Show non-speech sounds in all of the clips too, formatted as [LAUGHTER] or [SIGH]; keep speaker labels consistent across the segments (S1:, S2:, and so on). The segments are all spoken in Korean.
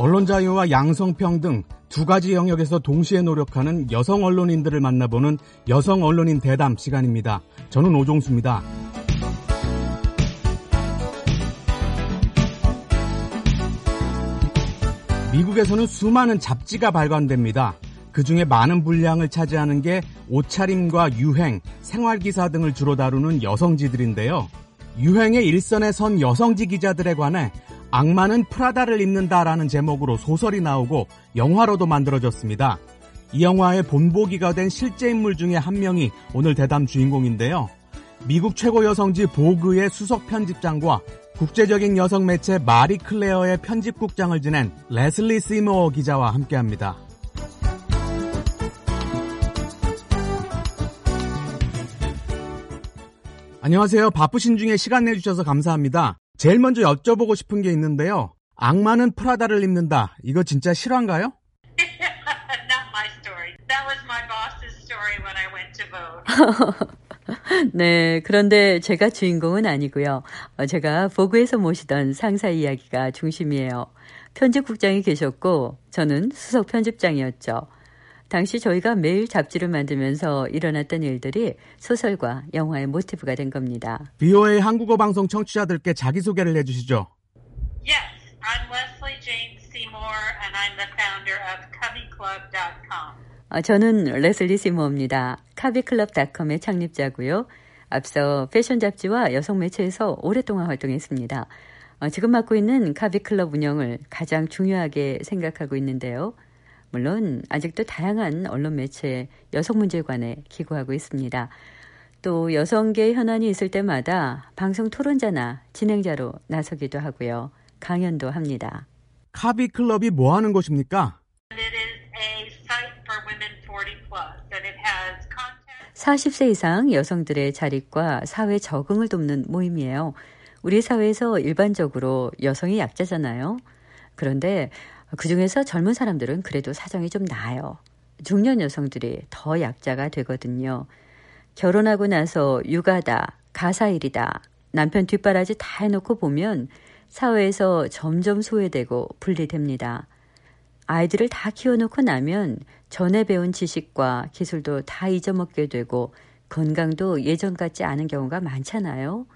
S1: 언론 자유와 양성평등 두 가지 영역에서 동시에 노력하는 여성 언론인들을 만나보는 여성 언론인 대담 시간입니다. 저는 오종수입니다. 미국에서는 수많은 잡지가 발간됩니다. 그 중에 많은 분량을 차지하는 게 옷차림과 유행, 생활기사 등을 주로 다루는 여성지들인데요. 유행의 일선에 선 여성지 기자들에 관해 악마는 프라다를 입는다라는 제목으로 소설이 나오고 영화로도 만들어졌습니다. 이 영화의 본보기가 된 실제 인물 중에 한 명이 오늘 대담 주인공인데요. 미국 최고 여성지 보그의 수석 편집장과 국제적인 여성 매체 마리 클레어의 편집국장을 지낸 레슬리 시모어 기자와 함께합니다. 안녕하세요. 바쁘신 중에 시간 내주셔서 감사합니다. 제일 먼저 여쭤보고 싶은 게 있는데요. 악마는 프라다를 입는다. 이거 진짜 실화인가요? [LAUGHS]
S2: Not my story. That was my boss's story when I went to vote. [LAUGHS]
S3: 네, 그런데 제가 주인공은 아니고요. 어, 제가 보그에서 모시던 상사 이야기가 중심이에요. 편집국장이 계셨고 저는 수석 편집장이었죠. 당시 저희가 매일 잡지를 만들면서 일어났던 일들이 소설과 영화의 모티브가 된 겁니다.
S1: BOA 한국어 방송 청취자들께 자기소개를 해주시죠.
S2: Yes, I'm Leslie Jane Seymour and I'm the founder of cubbyclub.com.
S3: 어, 저는 레슬리 시모입니다. 카비클럽닷컴의 창립자고요. 앞서 패션 잡지와 여성 매체에서 오랫동안 활동했습니다. 어, 지금 맡고 있는 카비클럽 운영을 가장 중요하게 생각하고 있는데요. 물론 아직도 다양한 언론 매체 여성 문제에 관해 기고하고 있습니다. 또 여성계 현안이 있을 때마다 방송 토론자나 진행자로 나서기도 하고요. 강연도 합니다.
S1: 카비 클럽이 뭐 하는 곳입니까?
S2: It is a site for women 40 plus and it has content
S3: 40세 이상 여성들의 자립과 사회 적응을 돕는 모임이에요. 우리 사회에서 일반적으로 여성이 약자잖아요. 그런데 그 중에서 젊은 사람들은 그래도 사정이 좀 나아요. 중년 여성들이 더 약자가 되거든요. 결혼하고 나서 육아다, 가사일이다, 남편 뒷바라지 다 해놓고 보면 사회에서 점점 소외되고 분리됩니다. 아이들을 다 키워놓고 나면 전에 배운 지식과 기술도 다 잊어먹게 되고 건강도 예전 같지 않은 경우가 많잖아요.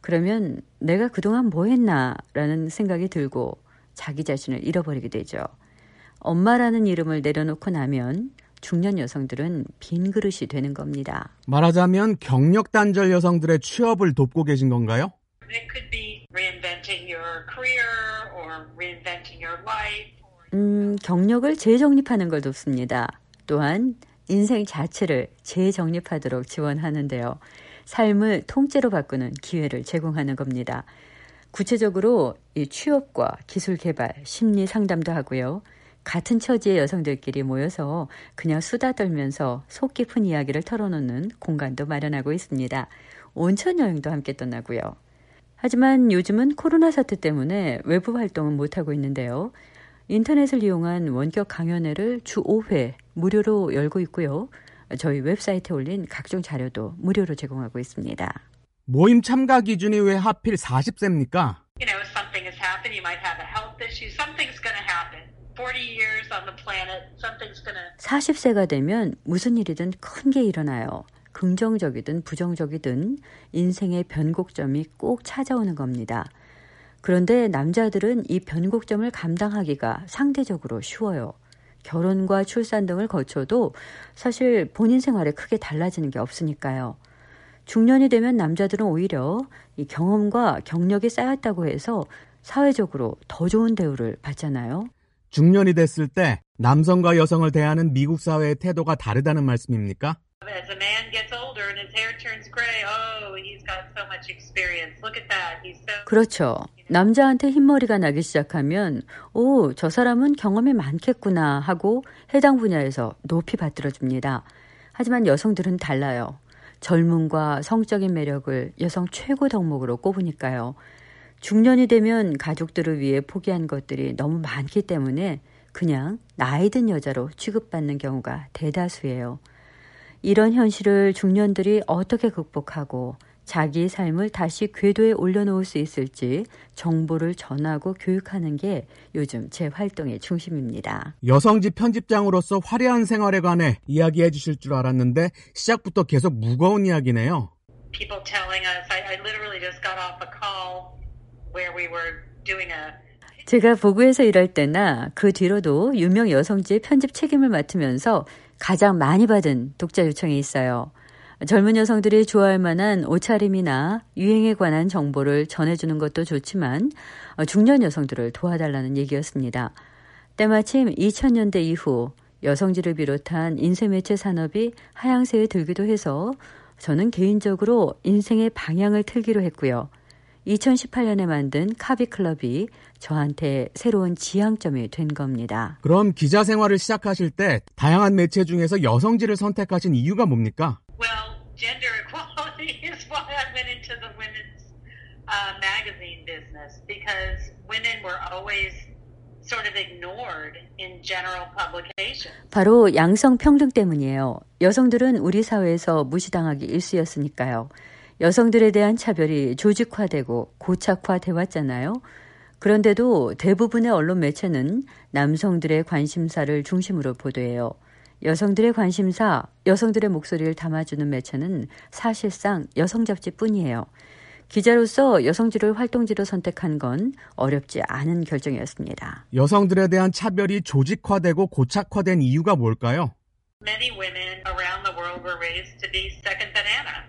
S3: 그러면 내가 그동안 뭐 했나 라는 생각이 들고 자기 자신을 잃어버리게 되죠. 엄마라는 이름을 내려놓고 나면 중년 여성들은 빈 그릇이 되는 겁니다.
S1: 말하자면 경력 단절 여성들의 취업을 돕고 계신 건가요?
S2: it could be reinventing your career or reinventing your life.
S3: 음, 경력을 재정립하는 걸 돕습니다. 또한 인생 자체를 재정립하도록 지원하는데요. 삶을 통째로 바꾸는 기회를 제공하는 겁니다. 구체적으로 이 취업과 기술 개발, 심리 상담도 하고요. 같은 처지의 여성들끼리 모여서 그냥 수다 떨면서 속 깊은 이야기를 털어놓는 공간도 마련하고 있습니다. 온천 여행도 함께 떠나고요. 하지만 요즘은 코로나 사태 때문에 외부 활동은 못하고 있는데요. 인터넷을 이용한 원격 강연회를 주 5회 무료로 열고 있고요. 저희 웹사이트에 올린 각종 자료도 무료로 제공하고 있습니다.
S1: 모임 참가 기준이 왜 하필 40세입니까?
S2: You know, something has happened. You might have a health issue. Something's going to happen. 40 years on the planet. Something's going to
S3: 40세가 되면 무슨 일이든 큰 게 일어나요. 긍정적이든 부정적이든 인생의 변곡점이 꼭 찾아오는 겁니다. 그런데 남자들은 이 변곡점을 감당하기가 상대적으로 쉬워요. 결혼과 출산 등을 거쳐도 사실 본인 생활에 크게 달라지는 게 없으니까요. 중년이 되면 남자들은 오히려 이 경험과 경력이 쌓였다고 해서 사회적으로 더 좋은 대우를 받잖아요.
S1: 중년이 됐을 때 남성과 여성을 대하는 미국 사회의 태도가 다르다는 말씀입니까?
S2: As a man gets older and his hair turns gray, oh, he's got so much experience. Look at that. He's so
S3: 그렇죠. 남자한테 흰머리가 나기 시작하면, 오, 저 사람은 경험이 많겠구나 하고 해당 분야에서 높이 받들어줍니다. 하지만 여성들은 달라요. 젊음과 성적인 매력을 여성 최고 덕목으로 꼽으니까요. 중년이 되면 가족들을 위해 포기한 것들이 너무 많기 때문에 그냥 나이 든 여자로 취급받는 경우가 대다수예요. 이런 현실을 중년들이 어떻게 극복하고 자기 삶을 다시 궤도에 올려놓을 수 있을지 정보를 전하고 교육하는 게 요즘 제 활동의 중심입니다.
S1: 여성지 편집장으로서 화려한 생활에 관해 이야기해 주실 줄 알았는데 시작부터 계속 무거운 이야기네요.
S2: People telling us, I, I literally just got off a call where we were doing a
S3: 제가 보고에서 일할 때나 그 뒤로도 유명 여성지의 편집 책임을 맡으면서 가장 많이 받은 독자 요청이 있어요. 젊은 여성들이 좋아할 만한 옷차림이나 유행에 관한 정보를 전해주는 것도 좋지만 중년 여성들을 도와달라는 얘기였습니다. 때마침 2000년대 이후 여성지를 비롯한 인쇄매체 산업이 하향세에 들기도 해서 저는 개인적으로 인생의 방향을 틀기로 했고요. 2018년에 만든 카비클럽이 저한테 새로운 지향점이 된 겁니다.
S1: 그럼 기자 생활을 시작하실 때 다양한 매체 중에서 여성지를 선택하신 이유가 뭡니까?
S2: Well, gender equality is why I went into the women's uh, magazine business because women were always sort of ignored in general publications.
S3: 바로 양성 평등 때문이에요. 여성들은 우리 사회에서 무시당하기 일쑤였으니까요. 여성들에 대한 차별이 조직화되고 고착화돼 왔잖아요. 그런데도 대부분의 언론 매체는 남성들의 관심사를 중심으로 보도해요. 여성들의 관심사, 여성들의 목소리를 담아주는 매체는 사실상 여성 잡지뿐이에요. 기자로서 여성지를 활동지로 선택한 건 어렵지 않은 결정이었습니다.
S1: 여성들에 대한 차별이 조직화되고 고착화된 이유가 뭘까요?
S2: Many women around the world were raised to be second banana.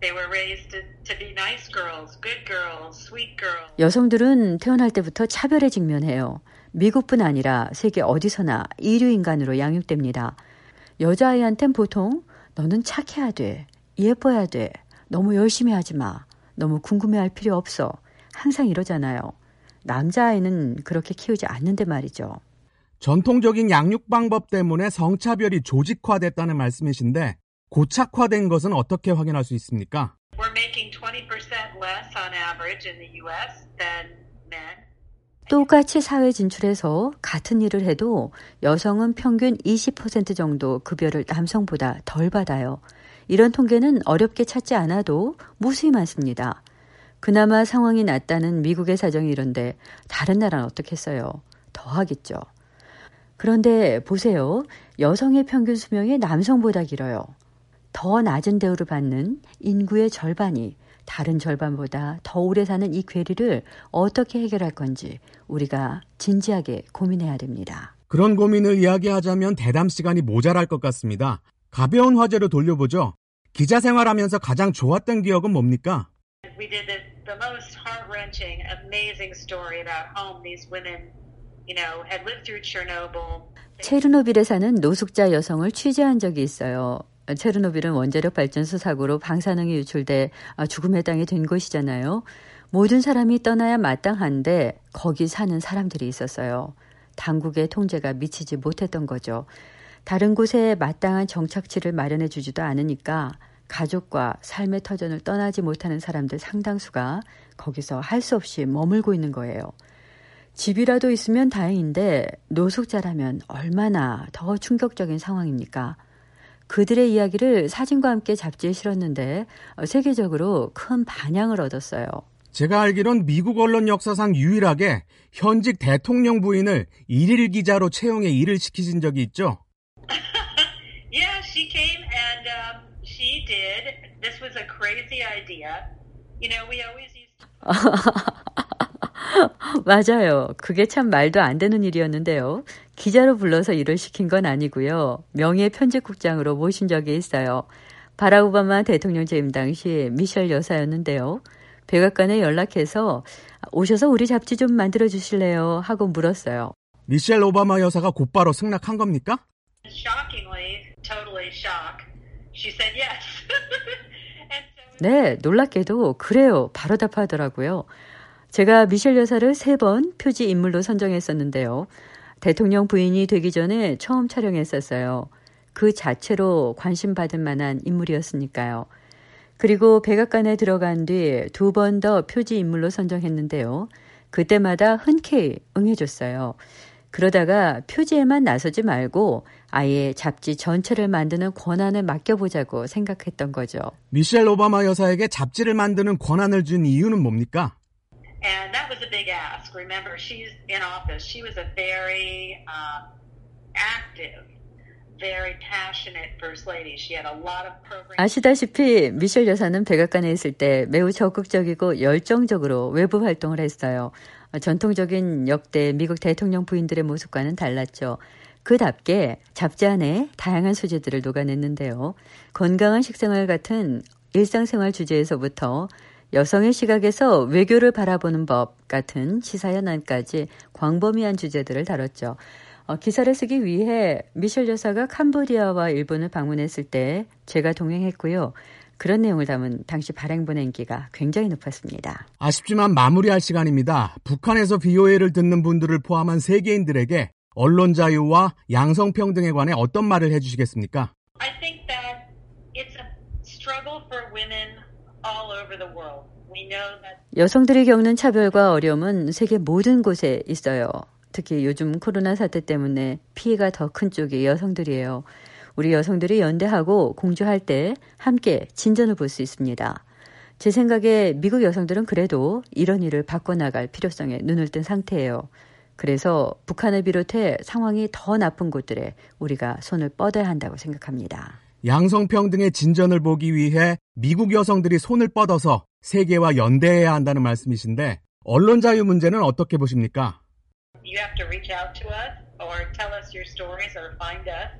S2: They were raised to, to be nice girls, good girls, sweet girls.
S3: 여성들은 태어날 때부터 차별에 직면해요. 미국뿐 아니라 세계 어디서나 이류 인간으로 양육됩니다. 여자아이한텐 보통 너는 착해야 돼, 예뻐야 돼, 너무 열심히 하지 마, 너무 궁금해할 필요 없어. 항상 이러잖아요. 남자아이는 그렇게 키우지 않는데 말이죠.
S1: 전통적인 양육 방법 때문에 성차별이 조직화됐다는 말씀이신데 고착화된 것은 어떻게 확인할 수 있습니까?
S2: We're making 20% less on average in the US than men.
S3: 똑같이 사회 진출해서 같은 일을 해도 여성은 평균 20% 정도 급여를 남성보다 덜 받아요. 이런 통계는 어렵게 찾지 않아도 무수히 많습니다. 그나마 상황이 낫다는 미국의 사정이 이런데 다른 나라는 어떻겠어요? 더 하겠죠. 그런데 보세요. 여성의 평균 수명이 남성보다 길어요. 더 낮은 대우를 받는 인구의 절반이 다른 절반보다 더 오래 사는 이 괴리를 어떻게 해결할 건지 우리가 진지하게 고민해야 됩니다.
S1: 그런 고민을 이야기하자면 대담 시간이 모자랄 것 같습니다. 가벼운 화제로 돌려보죠. 기자 생활하면서 가장 좋았던 기억은 뭡니까?
S2: We did the, the most heart-wrenching, amazing story about home these women, you know, had lived through Chernobyl.
S3: 체르노빌에 사는 노숙자 여성을 취재한 적이 있어요. 체르노빌은 원자력 발전소 사고로 방사능이 유출돼 죽음의 땅이 된 곳이잖아요. 모든 사람이 떠나야 마땅한데 거기 사는 사람들이 있었어요. 당국의 통제가 미치지 못했던 거죠. 다른 곳에 마땅한 정착지를 마련해 주지도 않으니까 가족과 삶의 터전을 떠나지 못하는 사람들 상당수가 거기서 할 수 없이 머물고 있는 거예요. 집이라도 있으면 다행인데 노숙자라면 얼마나 더 충격적인 상황입니까? 그들의 이야기를 사진과 함께 잡지에 실었는데 세계적으로 큰 반향을 얻었어요.
S1: 제가 알기론 미국 언론 역사상 유일하게 현직 대통령 부인을 일일 기자로 채용해 일을 시키신 적이 있죠.
S2: yeah, she came and um, she did. This was a crazy idea. You know, we always used. [LAUGHS]
S3: 맞아요. 그게 참 말도 안 되는 일이었는데요. 기자로 불러서 일을 시킨 건 아니고요. 명예 편집국장으로 모신 적이 있어요. 바라 오바마 대통령 재임 당시 미셸 여사였는데요. 백악관에 연락해서 오셔서 우리 잡지 좀 만들어 주실래요? 하고 물었어요.
S1: 미셸 오바마 여사가 곧바로 승낙한 겁니까?
S2: Shockingly, totally shocked. [LAUGHS]
S3: 네, 놀랍게도 그래요. 바로 답하더라고요. 제가 미셸 여사를 세 번 표지 인물로 선정했었는데요. 대통령 부인이 되기 전에 처음 촬영했었어요. 그 자체로 관심 받을 만한 인물이었으니까요. 그리고 백악관에 들어간 뒤 두 번 더 표지 인물로 선정했는데요. 그때마다 흔쾌히 응해줬어요. 그러다가 표지에만 나서지 말고 아예 잡지 전체를 만드는 권한을 맡겨보자고 생각했던 거죠.
S1: 미셸 오바마 여사에게 잡지를 만드는 권한을 준 이유는 뭡니까?
S2: And that was a big ask. Remember, she's in office. She was a very uh, active,
S3: 아시다시피 미셸 여사는 백악관에 있을 때 매우 적극적이고 열정적으로 외부 활동을 했어요. 전통적인 역대 미국 대통령 부인들의 모습과는 달랐죠. 그답게 잡지 안에 다양한 소재들을 녹아냈는데요. 건강한 식생활 같은 일상생활 주제에서부터 여성의 시각에서 외교를 바라보는 법 같은 시사 현안까지 광범위한 주제들을 다뤘죠. 어, 기사를 쓰기 위해 미셸 여사가 캄보디아와 일본을 방문했을 때 제가 동행했고요. 그런 내용을 담은 당시 발행본 행기가 굉장히 높았습니다.
S1: 아쉽지만 마무리할 시간입니다. 북한에서 BOA를 듣는 분들을 포함한 세계인들에게 언론 자유와 양성평등에 관해 어떤 말을 해주시겠습니까?
S2: I think that it's a struggle for women all over the world. We know that
S3: 여성들이 겪는 차별과 어려움은 세계 모든 곳에 있어요. 특히 요즘 코로나 사태 때문에 피해가 더 큰 쪽이 여성들이에요. 우리 여성들이 연대하고 공조할 때 함께 진전을 볼 수 있습니다. 제 생각에 미국 여성들은 그래도 이런 일을 바꿔나갈 필요성에 눈을 뜬 상태예요. 그래서 북한을 비롯해 상황이 더 나쁜 곳들에 우리가 손을 뻗어야 한다고 생각합니다.
S1: 양성평등의 진전을 보기 위해 미국 여성들이 손을 뻗어서 세계와 연대해야 한다는 말씀이신데 언론 자유 문제는 어떻게 보십니까?
S2: You have to reach out to us or tell us your stories or find us,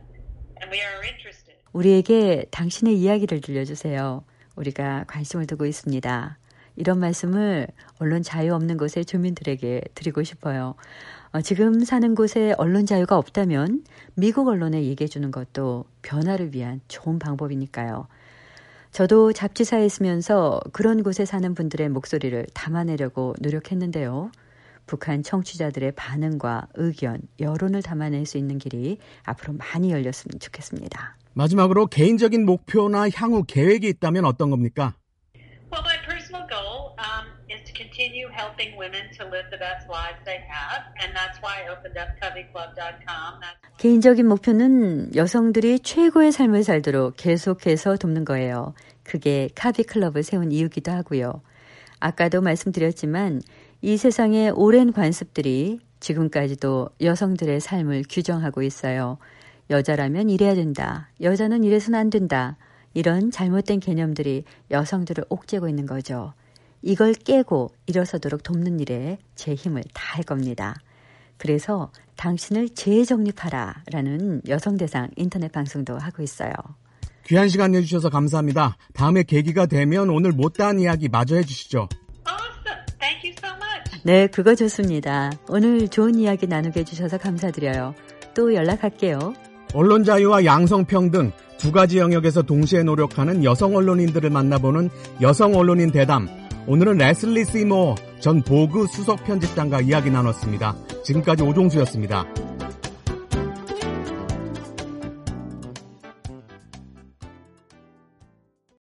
S2: and we are interested.
S3: 우리에게 당신의 이야기를 들려주세요. 우리가 관심을 두고 있습니다. 이런 말씀을 언론 자유 없는 곳의 주민들에게 드리고 싶어요. 어, 지금 사는 곳에 언론 자유가 없다면 미국 언론에 얘기해 주는 것도 변화를 위한 좋은 방법이니까요. 저도 잡지사에 있으면서 그런 곳에 사는 분들의 목소리를 담아내려고 노력했는데요. 북한 청취자들의 반응과 의견, 여론을 담아낼 수 있는 길이 앞으로 많이 열렸으면 좋겠습니다.
S1: 마지막으로 개인적인 목표나 향후 계획이 있다면 어떤 겁니까?
S2: Well, my personal goal um, is to continue helping women to live the best lives they have, and that's why I opened up coveyclub.com. That's
S3: 개인적인 목표는 여성들이 최고의 삶을 살도록 계속해서 돕는 거예요. 그게 카비 클럽을 세운 이유기도 하고요. 아까도 말씀드렸지만 이 세상의 오랜 관습들이 지금까지도 여성들의 삶을 규정하고 있어요. 여자라면 이래야 된다. 여자는 이래서는 안 된다. 이런 잘못된 개념들이 여성들을 옥죄고 있는 거죠. 이걸 깨고 일어서도록 돕는 일에 제 힘을 다할 겁니다. 그래서 당신을 재정립하라 라는 여성대상 인터넷 방송도 하고 있어요.
S1: 귀한 시간 내주셔서 감사합니다. 다음에 계기가 되면 오늘 못다한 이야기 마저 해주시죠.
S2: awesome.
S3: 네, 그거 좋습니다. 오늘 좋은 이야기 나누게 해주셔서 감사드려요. 또 연락할게요.
S1: 언론 자유와 양성평등 두 가지 영역에서 동시에 노력하는 여성 언론인들을 만나보는 여성 언론인 대담. 오늘은 레슬리 시모 전 보그 수석 편집장과 이야기 나눴습니다. 지금까지 오종수였습니다.